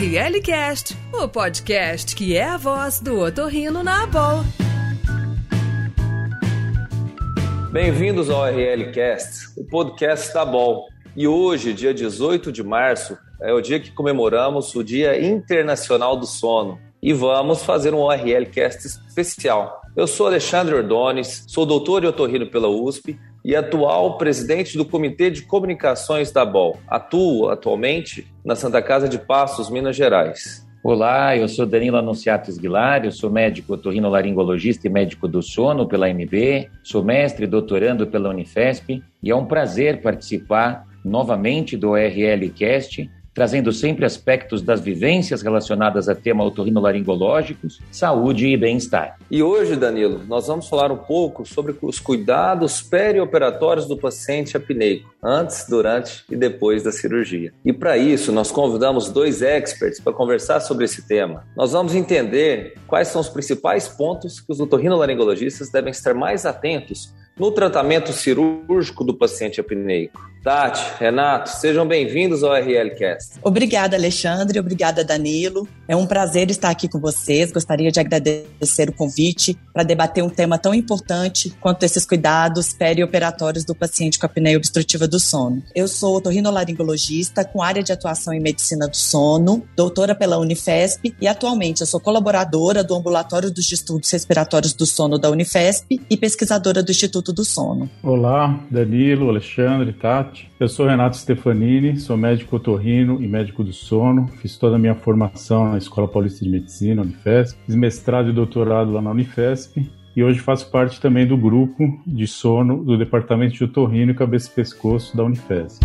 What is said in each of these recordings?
ORL Cast, o podcast que é a voz do otorrino na Abol. Bem-vindos ao ORL Cast, o podcast da Abol. E hoje, dia 18 de março, é o dia que comemoramos o Dia Internacional do Sono. E vamos fazer um ORL Cast especial. Eu sou Alexandre Ordones, sou doutor em otorrino pela USP e atual presidente do Comitê de Comunicações da BOL. Atuo atualmente na Santa Casa de Passos, Minas Gerais. Olá, eu sou Danilo Anunciato Esguilar, eu sou médico otorrinolaringologista e médico do sono pela MB, sou mestre e doutorando pela Unifesp e é um prazer participar novamente do ORL Cast trazendo sempre aspectos das vivências relacionadas a tema otorrinolaringológicos, saúde e bem-estar. E hoje, Danilo, nós vamos falar um pouco sobre os cuidados perioperatórios do paciente apneico, antes, durante e depois da cirurgia. E para isso, nós convidamos dois experts para conversar sobre esse tema. Nós vamos entender quais são os principais pontos que os otorrinolaringologistas devem estar mais atentos no tratamento cirúrgico do paciente apneico. Tati, Renato, sejam bem-vindos ao RLCast. Obrigada, Alexandre. Obrigada, Danilo. É um prazer estar aqui com vocês. Gostaria de agradecer o convite para debater um tema tão importante quanto esses cuidados perioperatórios do paciente com apneia obstrutiva do sono. Eu sou otorrinolaringologista com área de atuação em medicina do sono, doutora pela Unifesp e atualmente eu sou colaboradora do Ambulatório dos Estudos Respiratórios do Sono da Unifesp e pesquisadora do Instituto do Sono. Olá, Danilo, Alexandre, Tati. Eu sou Renato Stefanini, sou médico otorrino e médico do sono. Fiz toda a minha formação na Escola Paulista de Medicina, Unifesp. Fiz mestrado e doutorado lá na Unifesp. E hoje faço parte também do grupo de sono do Departamento de Otorrino e Cabeça e Pescoço da Unifesp.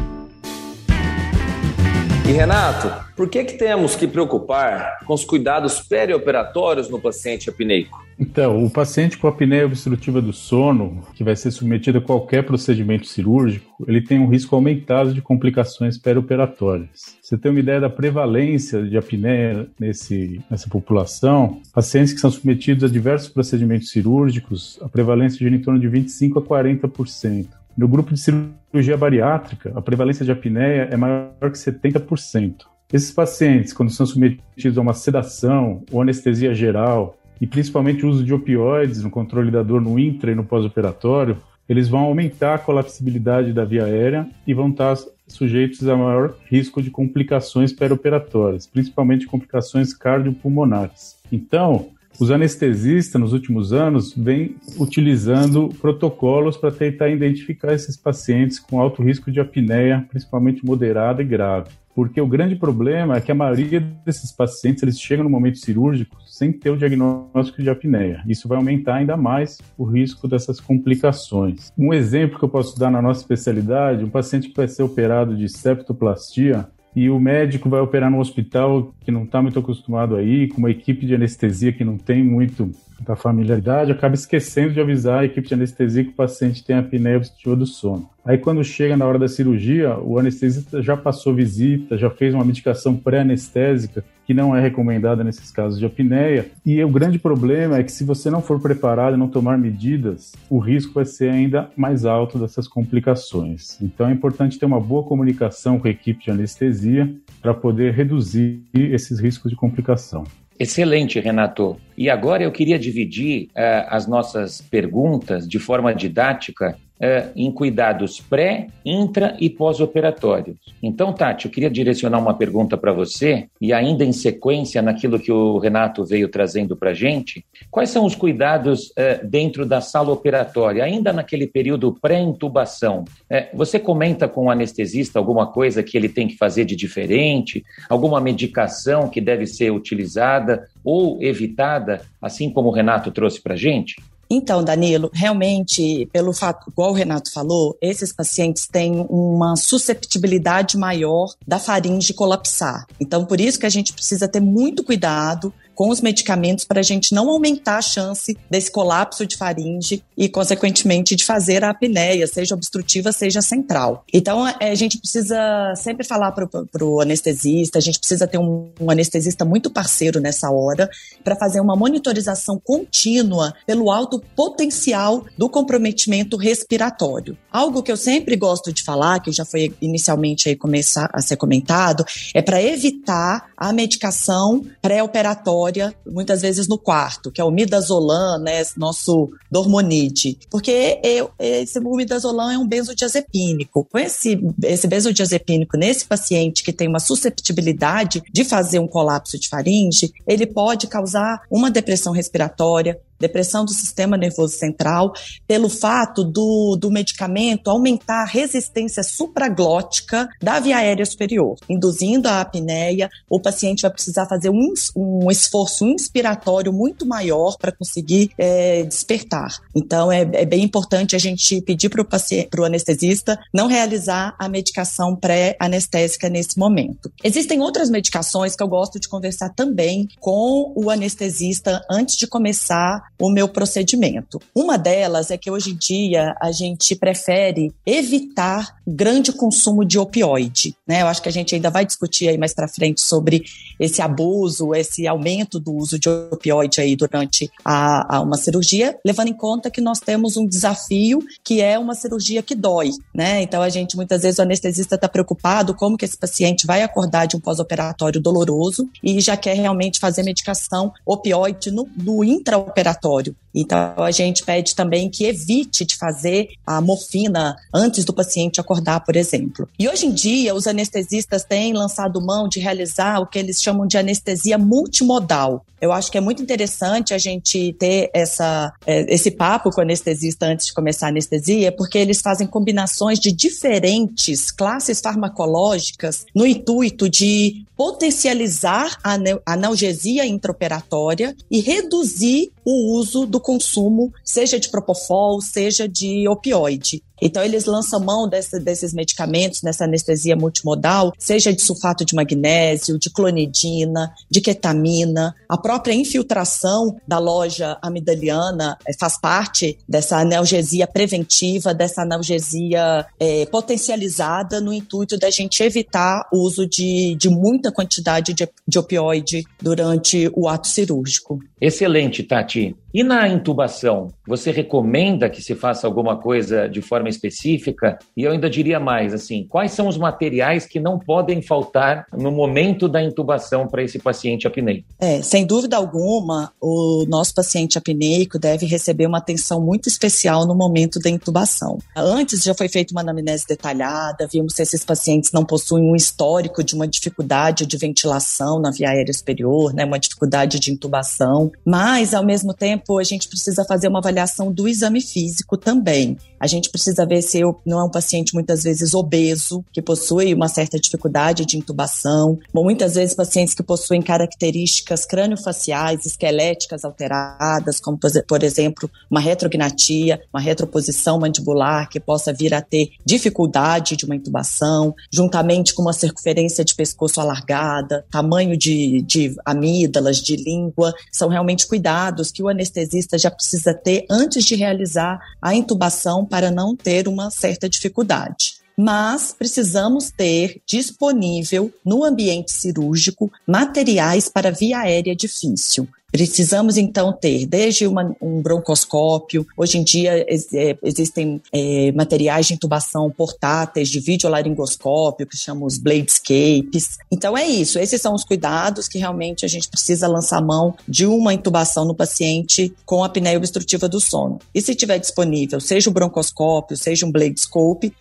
E Renato, por que, que temos que preocupar com os cuidados perioperatórios no paciente apneico? Então, o paciente com apneia obstrutiva do sono, que vai ser submetido a qualquer procedimento cirúrgico, ele tem um risco aumentado de complicações perioperatórias. Você tem uma ideia da prevalência de apneia nesse, nessa população? Pacientes que são submetidos a diversos procedimentos cirúrgicos, a prevalência gira em torno de 25 a 40%. No grupo de cirurgia bariátrica, a prevalência de apneia é maior que 70%. Esses pacientes, quando são submetidos a uma sedação ou anestesia geral, e principalmente o uso de opioides no controle da dor no intra e no pós-operatório, eles vão aumentar a colapsibilidade da via aérea e vão estar sujeitos a maior risco de complicações perioperatórias, principalmente complicações cardiopulmonares. Então, os anestesistas, nos últimos anos, vêm utilizando protocolos para tentar identificar esses pacientes com alto risco de apneia, principalmente moderada e grave. Porque o grande problema é que a maioria desses pacientes eles chegam no momento cirúrgico sem ter o diagnóstico de apneia. Isso vai aumentar ainda mais o risco dessas complicações. Um exemplo que eu posso dar na nossa especialidade, um paciente que vai ser operado de septoplastia, e o médico vai operar no hospital que não está muito acostumado aí, com uma equipe de anestesia que não tem muito da familiaridade, acaba esquecendo de avisar a equipe de anestesia que o paciente tem apneia obstrutiva do sono. Aí quando chega na hora da cirurgia, o anestesista já passou visita, já fez uma medicação pré-anestésica, que não é recomendada nesses casos de apneia. E o grande problema é que se você não for preparado e não tomar medidas, o risco vai ser ainda mais alto dessas complicações. Então é importante ter uma boa comunicação com a equipe de anestesia para poder reduzir esses riscos de complicação. Excelente, Renato. E agora eu queria dividir uh, as nossas perguntas de forma didática uh, em cuidados pré, intra e pós-operatórios. Então, Tati, eu queria direcionar uma pergunta para você, e ainda em sequência naquilo que o Renato veio trazendo para a gente, quais são os cuidados uh, dentro da sala operatória, ainda naquele período pré-intubação? Uh, você comenta com o anestesista alguma coisa que ele tem que fazer de diferente, alguma medicação que deve ser utilizada ou evitada, assim como o Renato trouxe para a gente? Então, Danilo, realmente, pelo fato, igual o Renato falou, esses pacientes têm uma susceptibilidade maior da faringe colapsar. Então, por isso que a gente precisa ter muito cuidado com os medicamentos para a gente não aumentar a chance desse colapso de faringe e, consequentemente, de fazer a apneia, seja obstrutiva, seja central. Então, é, a gente precisa sempre falar para o anestesista, a gente precisa ter um, um anestesista muito parceiro nessa hora para fazer uma monitorização contínua pelo alto potencial do comprometimento respiratório. Algo que eu sempre gosto de falar, que já foi inicialmente aí começar a ser comentado, é para evitar a medicação pré-operatória, muitas vezes no quarto, que é o midazolam, né, nosso dormonide, porque esse midazolam é um benzodiazepínico. Com esse, esse benzodiazepínico nesse paciente que tem uma susceptibilidade de fazer um colapso de faringe, ele pode causar uma depressão respiratória, depressão do sistema nervoso central, pelo fato do, do medicamento aumentar a resistência supraglótica da via aérea superior, induzindo a apneia. O paciente vai precisar fazer um, um esforço inspiratório muito maior para conseguir é, despertar. Então, é, é, bem importante a gente pedir para o anestesista, não realizar a medicação pré-anestésica nesse momento. Existem outras medicações que eu gosto de conversar também com o anestesista antes de começar o meu procedimento. Uma delas é que hoje em dia a gente prefere evitar grande consumo de opioide, né? Eu acho que a gente ainda vai discutir aí mais para frente sobre esse abuso, esse aumento do uso de opioide aí durante a, a uma cirurgia, levando em conta que nós temos um desafio que é uma cirurgia que dói, né? Então a gente muitas vezes o anestesista está preocupado como que esse paciente vai acordar de um pós-operatório doloroso e já quer realmente fazer medicação opioide no, no intraoperatório. Então, a gente pede também que evite de fazer a morfina antes do paciente acordar, por exemplo. E hoje em dia, os anestesistas têm lançado mão de realizar o que eles chamam de anestesia multimodal. Eu acho que é muito interessante a gente ter essa, é, esse papo com o anestesista antes de começar a anestesia, porque eles fazem combinações de diferentes classes farmacológicas no intuito de potencializar a analgesia intraoperatória e reduzir o uso do consumo, seja de propofol, seja de opioide. Então, eles lançam mão desse, desses medicamentos nessa anestesia multimodal, seja de sulfato de magnésio, de clonidina, de ketamina. A própria infiltração da loja amidaliana é, faz parte dessa analgesia preventiva, dessa analgesia é, potencializada no intuito da gente evitar o uso de, de muita quantidade de, de opioide durante o ato cirúrgico. Excelente, Tati. E na intubação, você recomenda que se faça alguma coisa de forma específica? E eu ainda diria mais, assim, quais são os materiais que não podem faltar no momento da intubação para esse paciente apneico? É, sem dúvida alguma, o nosso paciente apneico deve receber uma atenção muito especial no momento da intubação. Antes já foi feita uma anamnese detalhada, vimos se esses pacientes não possuem um histórico de uma dificuldade de ventilação na via aérea superior, né, uma dificuldade de intubação, mas ao mesmo tempo, a gente precisa fazer uma avaliação do exame físico também. A gente precisa ver se eu, não é um paciente muitas vezes obeso, que possui uma certa dificuldade de intubação, muitas vezes pacientes que possuem características craniofaciais, esqueléticas alteradas, como por exemplo, uma retrognatia, uma retroposição mandibular que possa vir a ter dificuldade de uma intubação, juntamente com uma circunferência de pescoço alargada, tamanho de, de amígdalas, de língua, são realmente cuidados que o anestesista já precisa ter antes de realizar a intubação para não ter uma certa dificuldade mas precisamos ter disponível no ambiente cirúrgico materiais para via aérea difícil. Precisamos então ter desde uma, um broncoscópio, hoje em dia é, existem é, materiais de intubação portáteis de videolaringoscópio, que chamam os bladescapes. Então é isso, esses são os cuidados que realmente a gente precisa lançar mão de uma intubação no paciente com apneia obstrutiva do sono. E se tiver disponível, seja o broncoscópio, seja um bladescope,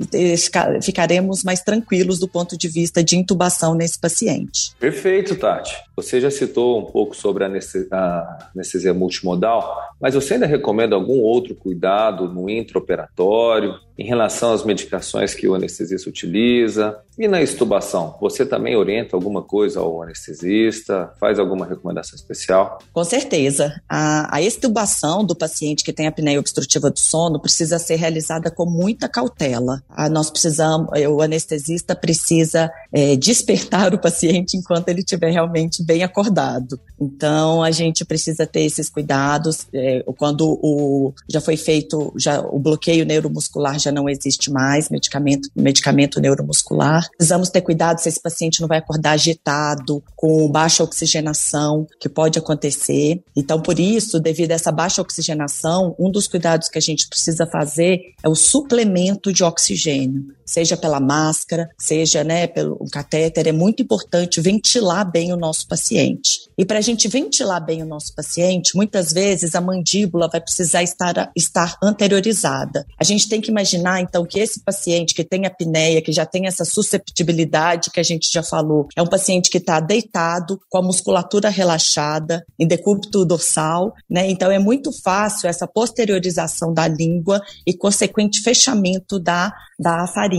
ficaremos mais tranquilos do ponto de vista de intubação nesse paciente. Perfeito, Tati. Você já citou um pouco sobre a anestesia multimodal, mas você ainda recomenda algum outro cuidado no intraoperatório em relação às medicações que o anestesista utiliza? E na estubação, você também orienta alguma coisa ao anestesista? Faz alguma recomendação especial? Com certeza. A, a estubação do paciente que tem apneia obstrutiva do sono precisa ser realizada com muita cautela. A, nós precisamos, o anestesista precisa é, despertar o paciente enquanto ele estiver realmente bem acordado. Então, a gente precisa ter esses cuidados. É, quando o, já foi feito, já o bloqueio neuromuscular já não existe mais, medicamento, medicamento neuromuscular. Precisamos ter cuidado se esse paciente não vai acordar agitado, com baixa oxigenação, que pode acontecer. Então, por isso, devido a essa baixa oxigenação, um dos cuidados que a gente precisa fazer é o suplemento de oxigênio, seja pela máscara, seja né, pelo catéter. É muito importante ventilar bem o nosso paciente. E para a gente ventilar bem o nosso paciente, muitas vezes a mandíbula vai precisar estar, estar anteriorizada. A gente tem que imaginar, então, que esse paciente que tem apneia, que já tem essa susceptibilidade que a gente já falou, é um paciente que está deitado, com a musculatura relaxada, em decúbito dorsal, né? Então é muito fácil essa posteriorização da língua e consequente fechamento da, da faringe.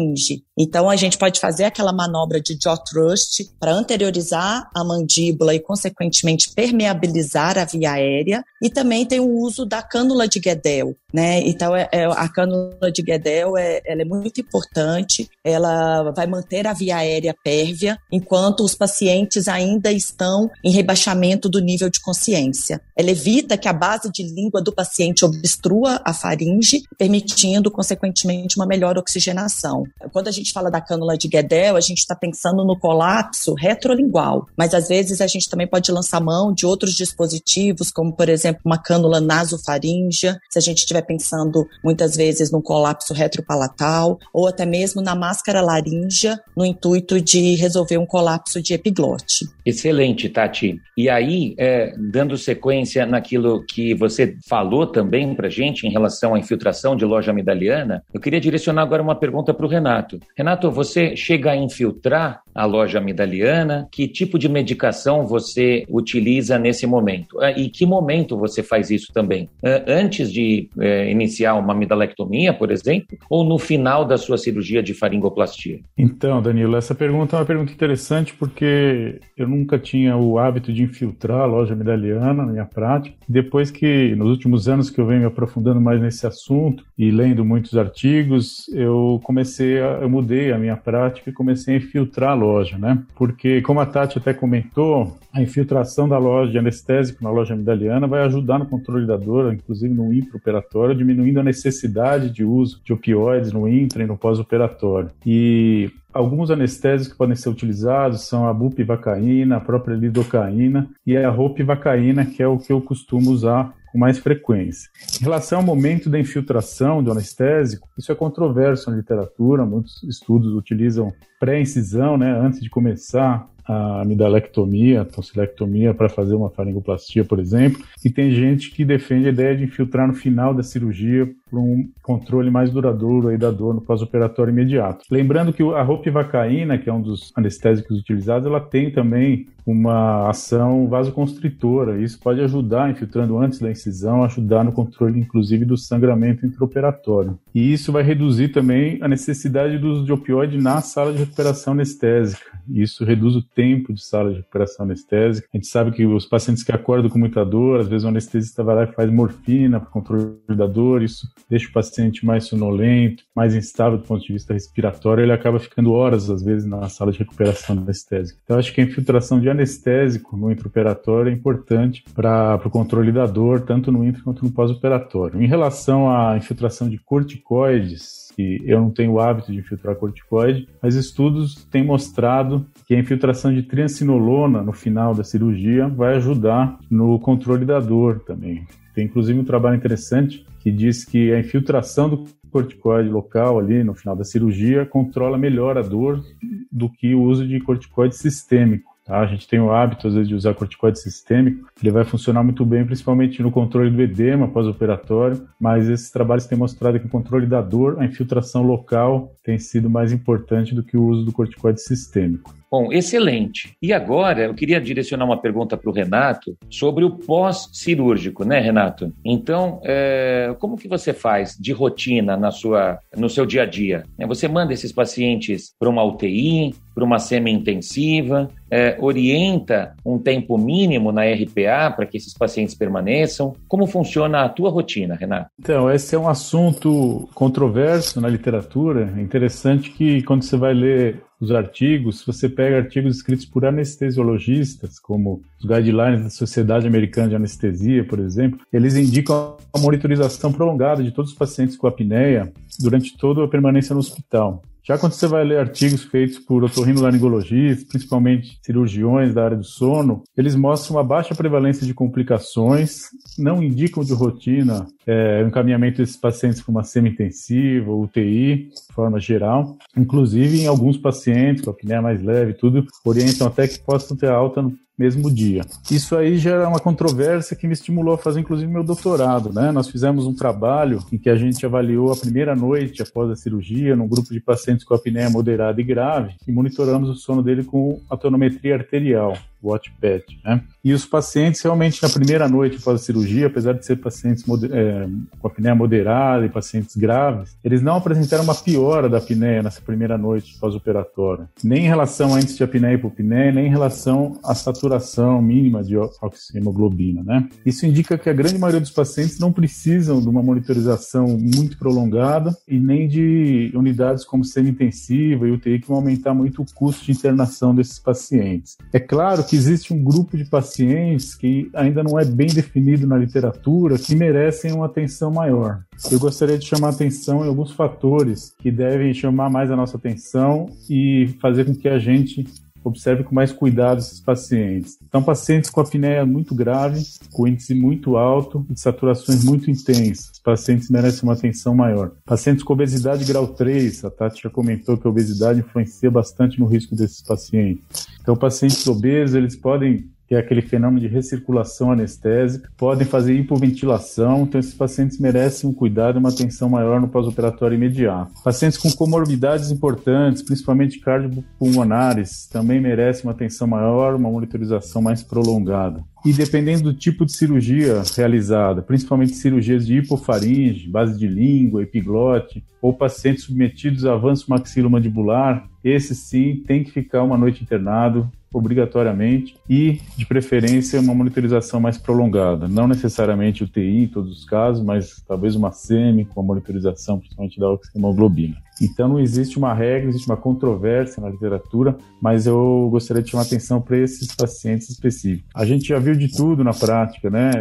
Então a gente pode fazer aquela manobra de jaw thrust para anteriorizar a mandíbula e consequentemente permeabilizar a via aérea. E também tem o uso da cânula de Guedel, né? Então é, é, a cânula de Guedel é, ela é muito importante, ela vai manter a via aérea pérvia enquanto os pacientes ainda estão em rebaixamento do nível de consciência. Ela evita que a base de língua do paciente obstrua a faringe, permitindo consequentemente uma melhor oxigenação. Quando a gente fala da cânula de Guedel, a gente está pensando no colapso retrolingual, mas às vezes a gente também pode lançar mão de outros dispositivos, como por exemplo uma cânula nasofaríngea, se a gente estiver pensando muitas vezes no colapso retropalatal, ou até mesmo na máscara laríngea, no intuito de resolver um colapso de epiglote. Excelente, Tati. E aí, é, dando sequência naquilo que você falou também para gente em relação à infiltração de loja amidaliana, eu queria direcionar agora uma pergunta para o Renato. Renato, você chega a infiltrar a loja amidaliana? Que tipo de medicação você utiliza nesse momento? Ah, e que momento você faz isso também? Ah, antes de é, iniciar uma amidalectomia, por exemplo, ou no final da sua cirurgia de faringoplastia? Então, Danilo, essa pergunta é uma pergunta interessante porque eu nunca tinha o hábito de infiltrar a loja amidaliana na minha prática. Depois que, nos últimos anos que eu venho me aprofundando mais nesse assunto e lendo muitos artigos, eu comecei a, eu mudei a minha prática e comecei a infiltrar a loja, né? Porque, como a Tati até comentou, a infiltração da loja de anestésico na loja amidaliana vai ajudar no controle da dor, inclusive no intraoperatório, diminuindo a necessidade de uso de opioides no intra e no pós-operatório. E alguns anestésicos que podem ser utilizados são a bupivacaína, a própria lidocaína e a ropivacaína, que é o que eu costumo usar com mais frequência. Em relação ao momento da infiltração do anestésico, isso é controverso na literatura, muitos estudos utilizam pré-incisão, né, antes de começar a amidalectomia, a tonsilectomia para fazer uma faringoplastia, por exemplo, e tem gente que defende a ideia de infiltrar no final da cirurgia para um controle mais duradouro aí da dor no pós-operatório imediato. Lembrando que a ropivacaína, que é um dos anestésicos utilizados, ela tem também uma ação vasoconstritora. Isso pode ajudar, infiltrando antes da incisão, ajudar no controle, inclusive, do sangramento intraoperatório. E isso vai reduzir também a necessidade do uso de opioide na sala de recuperação anestésica. Isso reduz o tempo de sala de recuperação anestésica. A gente sabe que os pacientes que acordam com muita dor, às vezes o anestesista vai lá e faz morfina para controle da dor, isso deixa o paciente mais sonolento, mais instável do ponto de vista respiratório, ele acaba ficando horas, às vezes, na sala de recuperação anestésica. Então, acho que a infiltração de anestésico no intraoperatório é importante para o controle da dor, tanto no intra quanto no pós-operatório. Em relação à infiltração de corticoides, que eu não tenho o hábito de infiltrar corticoide, mas estudos têm mostrado que a infiltração de triancinolona no final da cirurgia vai ajudar no controle da dor também. Tem inclusive um trabalho interessante que diz que a infiltração do corticoide local ali no final da cirurgia controla melhor a dor do que o uso de corticoide sistêmico. Tá? A gente tem o hábito, às vezes, de usar corticoide sistêmico. Ele vai funcionar muito bem, principalmente no controle do edema pós-operatório, mas esses trabalhos têm mostrado que o controle da dor, a infiltração local, tem sido mais importante do que o uso do corticoide sistêmico. Bom, excelente. E agora eu queria direcionar uma pergunta para o Renato sobre o pós-cirúrgico, né, Renato? Então, é, como que você faz de rotina na sua, no seu dia a dia? Você manda esses pacientes para uma UTI, para uma semi-intensiva, é, orienta um tempo mínimo na RPA para que esses pacientes permaneçam? Como funciona a tua rotina, Renato? Então, esse é um assunto controverso na literatura. É interessante que quando você vai ler os artigos, se você pega artigos escritos por anestesiologistas, como os guidelines da Sociedade Americana de Anestesia, por exemplo, eles indicam a monitorização prolongada de todos os pacientes com apneia durante toda a permanência no hospital. Já quando você vai ler artigos feitos por otorrinolaringologistas, principalmente cirurgiões da área do sono, eles mostram uma baixa prevalência de complicações, não indicam de rotina é, o encaminhamento desses pacientes para uma semi-intensiva, UTI, de forma geral. Inclusive, em alguns pacientes com apneia mais leve, tudo, orientam até que possam ter alta mesmo dia. Isso aí gera uma controvérsia que me estimulou a fazer, inclusive, meu doutorado. Né? Nós fizemos um trabalho em que a gente avaliou a primeira noite após a cirurgia num grupo de pacientes com apneia moderada e grave e monitoramos o sono dele com a tonometria arterial. Watchpad, né? E os pacientes realmente na primeira noite após a cirurgia, apesar de ser pacientes é, com apneia moderada e pacientes graves, eles não apresentaram uma piora da apneia nessa primeira noite pós-operatória, nem em relação a índice de apneia e hipopneia, nem em relação à saturação mínima de oxihemoglobina, né? Isso indica que a grande maioria dos pacientes não precisam de uma monitorização muito prolongada e nem de unidades como semi-intensiva e UTI que vão aumentar muito o custo de internação desses pacientes. É claro que existe um grupo de pacientes que ainda não é bem definido na literatura que merecem uma atenção maior. Eu gostaria de chamar atenção em alguns fatores que devem chamar mais a nossa atenção e fazer com que a gente observe com mais cuidado esses pacientes. Então, pacientes com apneia muito grave, com índice muito alto e saturações muito intensas. Pacientes merecem uma atenção maior. Pacientes com obesidade grau 3, a Tati já comentou que a obesidade influencia bastante no risco desses pacientes. Então, pacientes obesos, eles podem que é aquele fenômeno de recirculação anestésica, podem fazer hipoventilação, então esses pacientes merecem um cuidado e uma atenção maior no pós-operatório imediato. Pacientes com comorbidades importantes, principalmente cardiopulmonares, também merecem uma atenção maior, uma monitorização mais prolongada. E dependendo do tipo de cirurgia realizada, principalmente cirurgias de hipofaringe, base de língua, epiglote, ou pacientes submetidos a avanço maxilomandibular, esse sim tem que ficar uma noite internado, obrigatoriamente e, de preferência, uma monitorização mais prolongada. Não necessariamente UTI em todos os casos, mas talvez uma SEMI com a monitorização, principalmente da oxihemoglobina. Então não existe uma regra, existe uma controvérsia na literatura, mas eu gostaria de chamar atenção para esses pacientes específicos. A gente já viu de tudo na prática, né?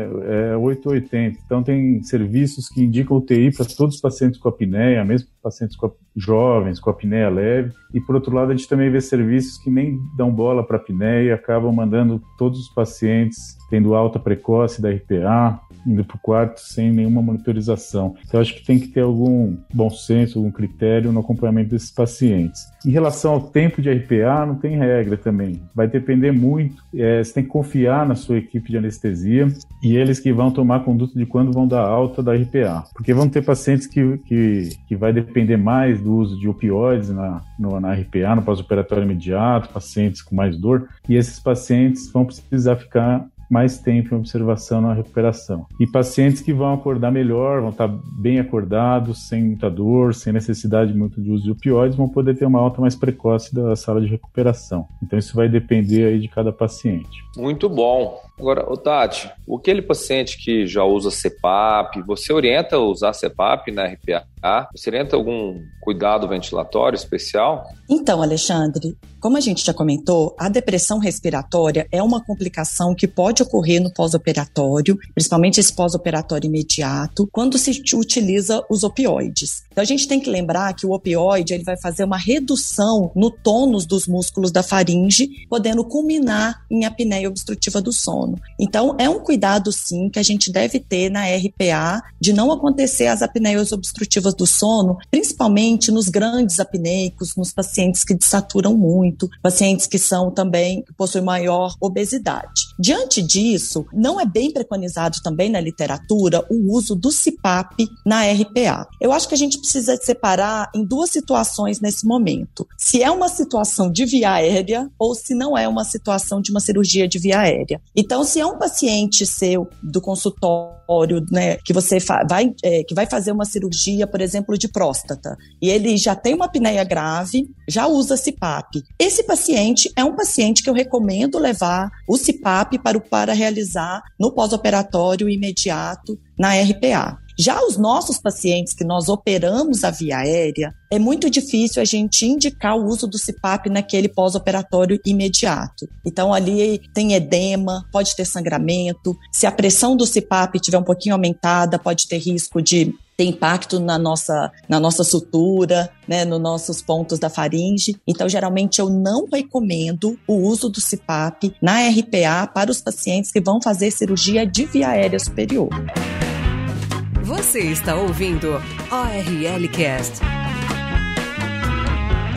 É 880. Então tem serviços que indicam UTI para todos os pacientes com apneia, mesmo pacientes com jovens com apneia leve. E por outro lado, a gente também vê serviços que nem dão bola para apneia e acabam mandando todos os pacientes tendo alta precoce da RPA, indo para o quarto sem nenhuma monitorização. Então, acho que tem que ter algum bom senso, algum critério no acompanhamento desses pacientes. Em relação ao tempo de RPA, não tem regra também. Vai depender muito. É, você tem que confiar na sua equipe de anestesia e eles que vão tomar conduta de quando vão dar alta da RPA. Porque vão ter pacientes que, que, que vai depender mais do uso de opioides na, no, na RPA, no pós-operatório imediato, pacientes com mais dor, e esses pacientes vão precisar ficar mais tempo em observação na recuperação. E pacientes que vão acordar melhor, vão estar bem acordados, sem muita dor, sem necessidade muito de uso de opioides, vão poder ter uma alta mais precoce da sala de recuperação. Então isso vai depender aí de cada paciente. Muito bom. Agora, o Tati, aquele paciente que já usa CPAP, você orienta a usar CPAP na RPA? Você orienta algum cuidado ventilatório especial? Então, Alexandre, como a gente já comentou, a depressão respiratória é uma complicação que pode ocorrer no pós-operatório, principalmente esse pós-operatório imediato, quando se utiliza os opioides. Então a gente tem que lembrar que o opioide ele vai fazer uma redução no tônus dos músculos da faringe, podendo culminar em apneia obstrutiva do sono. Então é um cuidado sim que a gente deve ter na RPA de não acontecer as apneias obstrutivas do sono, principalmente nos grandes apneicos, nos pacientes que desaturam muito, pacientes que são também, que possuem maior obesidade. Diante disso, não é bem preconizado também na literatura o uso do CPAP na RPA. Eu acho que a gente precisa separar em duas situações nesse momento. Se é uma situação de via aérea ou se não é uma situação de uma cirurgia de via aérea. Então, se é um paciente seu do consultório, né, que você vai, é, que vai fazer uma cirurgia, por exemplo, de próstata, e ele já tem uma apneia grave, já usa CPAP. Esse paciente é um paciente que eu recomendo levar o CPAP para, para realizar no pós-operatório imediato na RPA. Já os nossos pacientes que nós operamos a via aérea, é muito difícil a gente indicar o uso do CPAP naquele pós-operatório imediato. Então, ali tem edema, pode ter sangramento. Se a pressão do CPAP estiver um pouquinho aumentada, pode ter risco de ter impacto na nossa, na nossa sutura, né, nos nossos pontos da faringe. Então, geralmente, eu não recomendo o uso do CPAP na RPA para os pacientes que vão fazer cirurgia de via aérea superior. Você está ouvindo ORL Cast.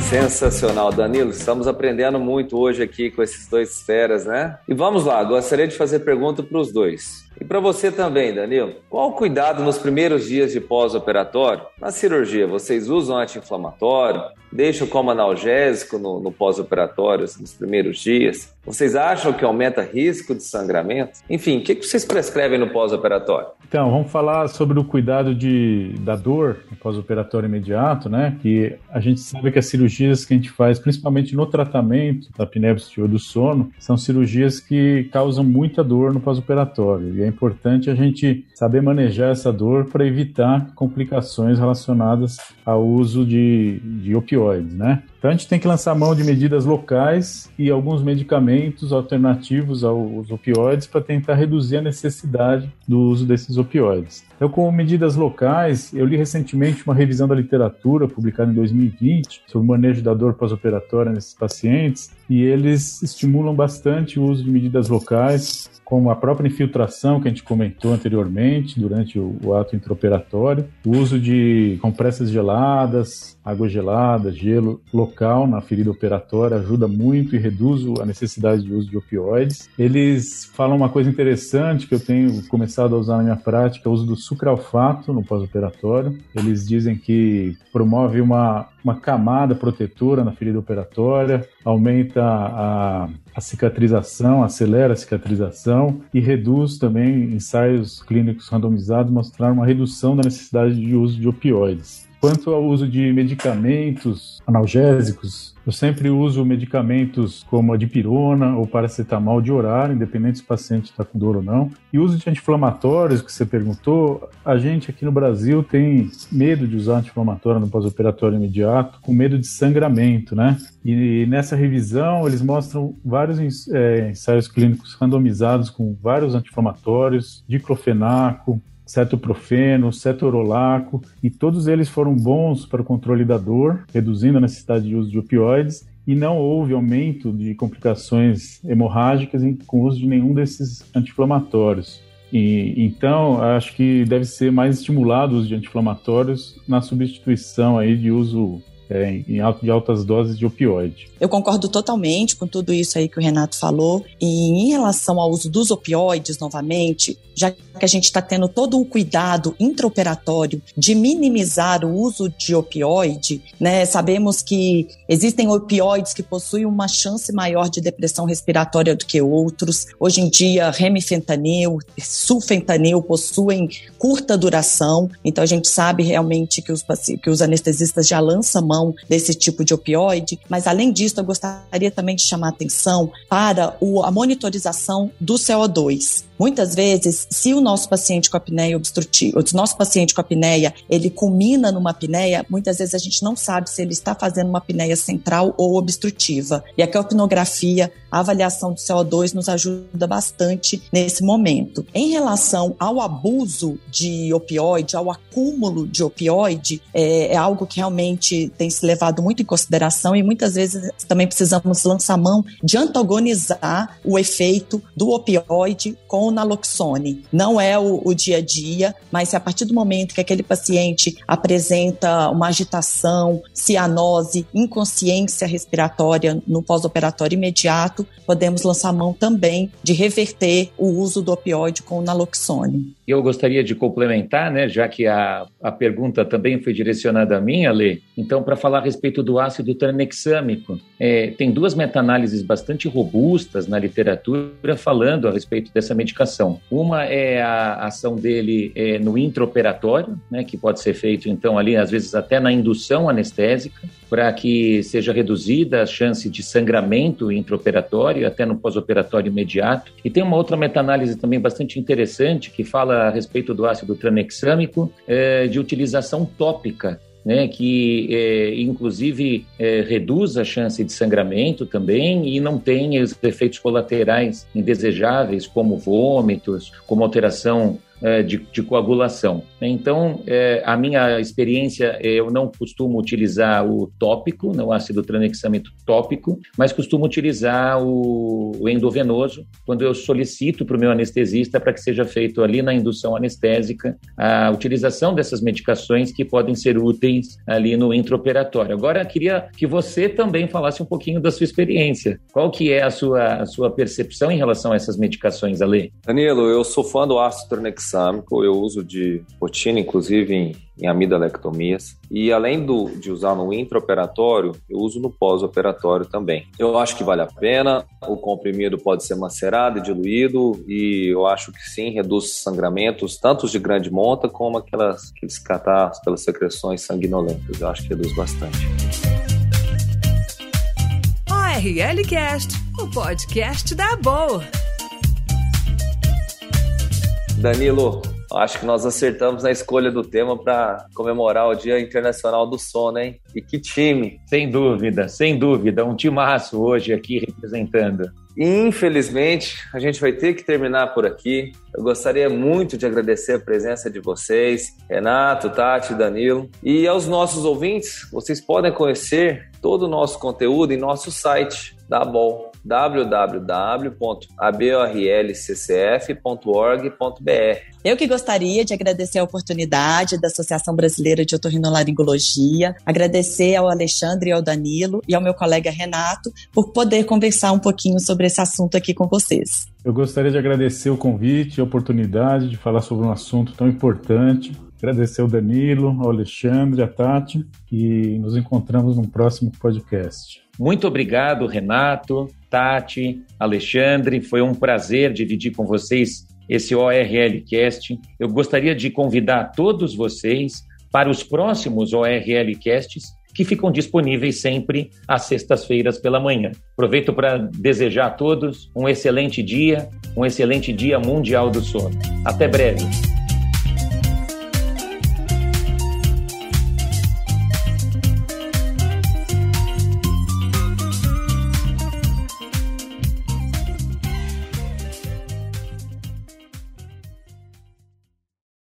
Sensacional, Danilo. Estamos aprendendo muito hoje aqui com esses dois feras, né? E vamos lá, gostaria de fazer pergunta para os dois. E para você também, Danilo, qual o cuidado nos primeiros dias de pós-operatório? Na cirurgia, vocês usam anti-inflamatório? Deixam como analgésico no, no pós-operatório, assim, nos primeiros dias? Vocês acham que aumenta risco de sangramento? Enfim, o que, que vocês prescrevem no pós-operatório? Então, vamos falar sobre o cuidado de, da dor no pós-operatório imediato, né? Que a gente sabe que as cirurgias que a gente faz, principalmente no tratamento da apneia obstrutiva do sono, são cirurgias que causam muita dor no pós-operatório. E é importante a gente saber manejar essa dor para evitar complicações relacionadas ao uso de, de opioides, né? Então a gente tem que lançar mão de medidas locais e alguns medicamentos alternativos aos opioides para tentar reduzir a necessidade do uso desses opioides. Então, com medidas locais, eu li recentemente uma revisão da literatura publicada em 2020 sobre o manejo da dor pós-operatória nesses pacientes e eles estimulam bastante o uso de medidas locais, como a própria infiltração que a gente comentou anteriormente durante o, o ato intraoperatório, o uso de compressas geladas, água gelada, gelo local na ferida operatória ajuda muito e reduz a necessidade de uso de opioides. Eles falam uma coisa interessante que eu tenho começado a usar na minha prática, o uso do sucralfato no pós-operatório. Eles dizem que promove uma, uma camada protetora na ferida operatória, aumenta a, a cicatrização, acelera a cicatrização e reduz também ensaios clínicos randomizados mostrar uma redução da necessidade de uso de opioides. Quanto ao uso de medicamentos analgésicos, eu sempre uso medicamentos como a dipirona ou paracetamol de horário, independente se o paciente está com dor ou não. E uso de anti-inflamatórios, que você perguntou, a gente aqui no Brasil tem medo de usar anti-inflamatório no pós-operatório imediato, com medo de sangramento, né? E nessa revisão eles mostram vários é, ensaios clínicos randomizados com vários anti-inflamatórios, diclofenaco, cetoprofeno, cetorolaco, e todos eles foram bons para o controle da dor, reduzindo a necessidade de uso de opioides, e não houve aumento de complicações hemorrágicas com o uso de nenhum desses anti-inflamatórios. E, então, acho que deve ser mais estimulado o uso de anti-inflamatórios na substituição aí de uso é, em de altas doses de opioide. Eu concordo totalmente com tudo isso aí que o Renato falou. E em relação ao uso dos opioides, novamente, já que a gente está tendo todo o cuidado intraoperatório de minimizar o uso de opioide, né? Sabemos que existem opioides que possuem uma chance maior de depressão respiratória do que outros. Hoje em dia, remifentanil, sulfentanil possuem curta duração, então a gente sabe realmente que os, que os anestesistas já lançam mão desse tipo de opioide, mas além disso, eu gostaria também de chamar atenção para a monitorização do CO2. Muitas vezes, se o nosso paciente com apneia obstrutiva, o nosso paciente com apneia, ele culmina numa apneia, muitas vezes a gente não sabe se ele está fazendo uma apneia central ou obstrutiva. E a capnografia, a avaliação do CO2 nos ajuda bastante nesse momento. Em relação ao abuso de opioide, ao acúmulo de opioide, é, é algo que realmente tem tem se levado muito em consideração e muitas vezes também precisamos lançar mão de antagonizar o efeito do opioide com o naloxone. Não é o, o dia a dia, mas a partir do momento que aquele paciente apresenta uma agitação, cianose, inconsciência respiratória no pós-operatório imediato, podemos lançar mão também de reverter o uso do opioide com o naloxone. Eu gostaria de complementar, né, já que a, a pergunta também foi direcionada a mim, Ale, então, para falar a respeito do ácido tranexâmico, é, tem duas meta-análises bastante robustas na literatura falando a respeito dessa medicação. Uma é a ação dele é, no intraoperatório, né, que pode ser feito, então, ali, às vezes, até na indução anestésica, para que seja reduzida a chance de sangramento intraoperatório, até no pós-operatório imediato. E tem uma outra meta-análise também bastante interessante que fala a respeito do ácido tranexâmico é, de utilização tópica né, que é, inclusive é, reduz a chance de sangramento também e não tem os efeitos colaterais indesejáveis, como vômitos, como alteração de, de, coagulação. Então, é, a minha experiência, eu não costumo utilizar o tópico, não ácido tranexâmico tópico, mas costumo utilizar o, o endovenoso quando eu solicito para o meu anestesista para que seja feito ali na indução anestésica a utilização dessas medicações que podem ser úteis ali no intraoperatório. Agora, queria que você também falasse um pouquinho da sua experiência. Qual que é a sua, a sua percepção em relação a essas medicações, Ale? Danilo, eu sou fã do ácido tranexâmico eu uso de rotina, inclusive em, em amidalectomias. E além do, de usar no intraoperatório, eu uso no pós-operatório também. Eu acho que vale a pena, o comprimido pode ser macerado e diluído, e eu acho que sim, reduz sangramentos, tanto de grande monta como aquelas, aqueles catarros pelas secreções sanguinolentas. Eu acho que reduz bastante. ORL Cast, o podcast da Boa. Danilo, acho que nós acertamos na escolha do tema para comemorar o Dia Internacional do Sono, hein? E que time! Sem dúvida, sem dúvida. Um timaço hoje aqui representando. Infelizmente, a gente vai ter que terminar por aqui. Eu gostaria muito de agradecer a presença de vocês, Renato, Tati, Danilo. E aos nossos ouvintes, vocês podem conhecer todo o nosso conteúdo em nosso site da BOL, www.aborlccf.org.br. Eu que gostaria de agradecer a oportunidade da Associação Brasileira de Otorrinolaringologia, agradecer ao Alexandre e ao Danilo e ao meu colega Renato por poder conversar um pouquinho sobre esse assunto aqui com vocês. Eu gostaria de agradecer o convite e a oportunidade de falar sobre um assunto tão importante. Agradecer ao Danilo, ao Alexandre, a Tati e nos encontramos no próximo podcast. Muito obrigado, Renato, Tati, Alexandre. Foi um prazer dividir com vocês esse ORL Cast. Eu gostaria de convidar todos vocês para os próximos ORL Casts que ficam disponíveis sempre às sextas-feiras pela manhã. Aproveito para desejar a todos um excelente dia, um excelente dia mundial do sono. Até breve.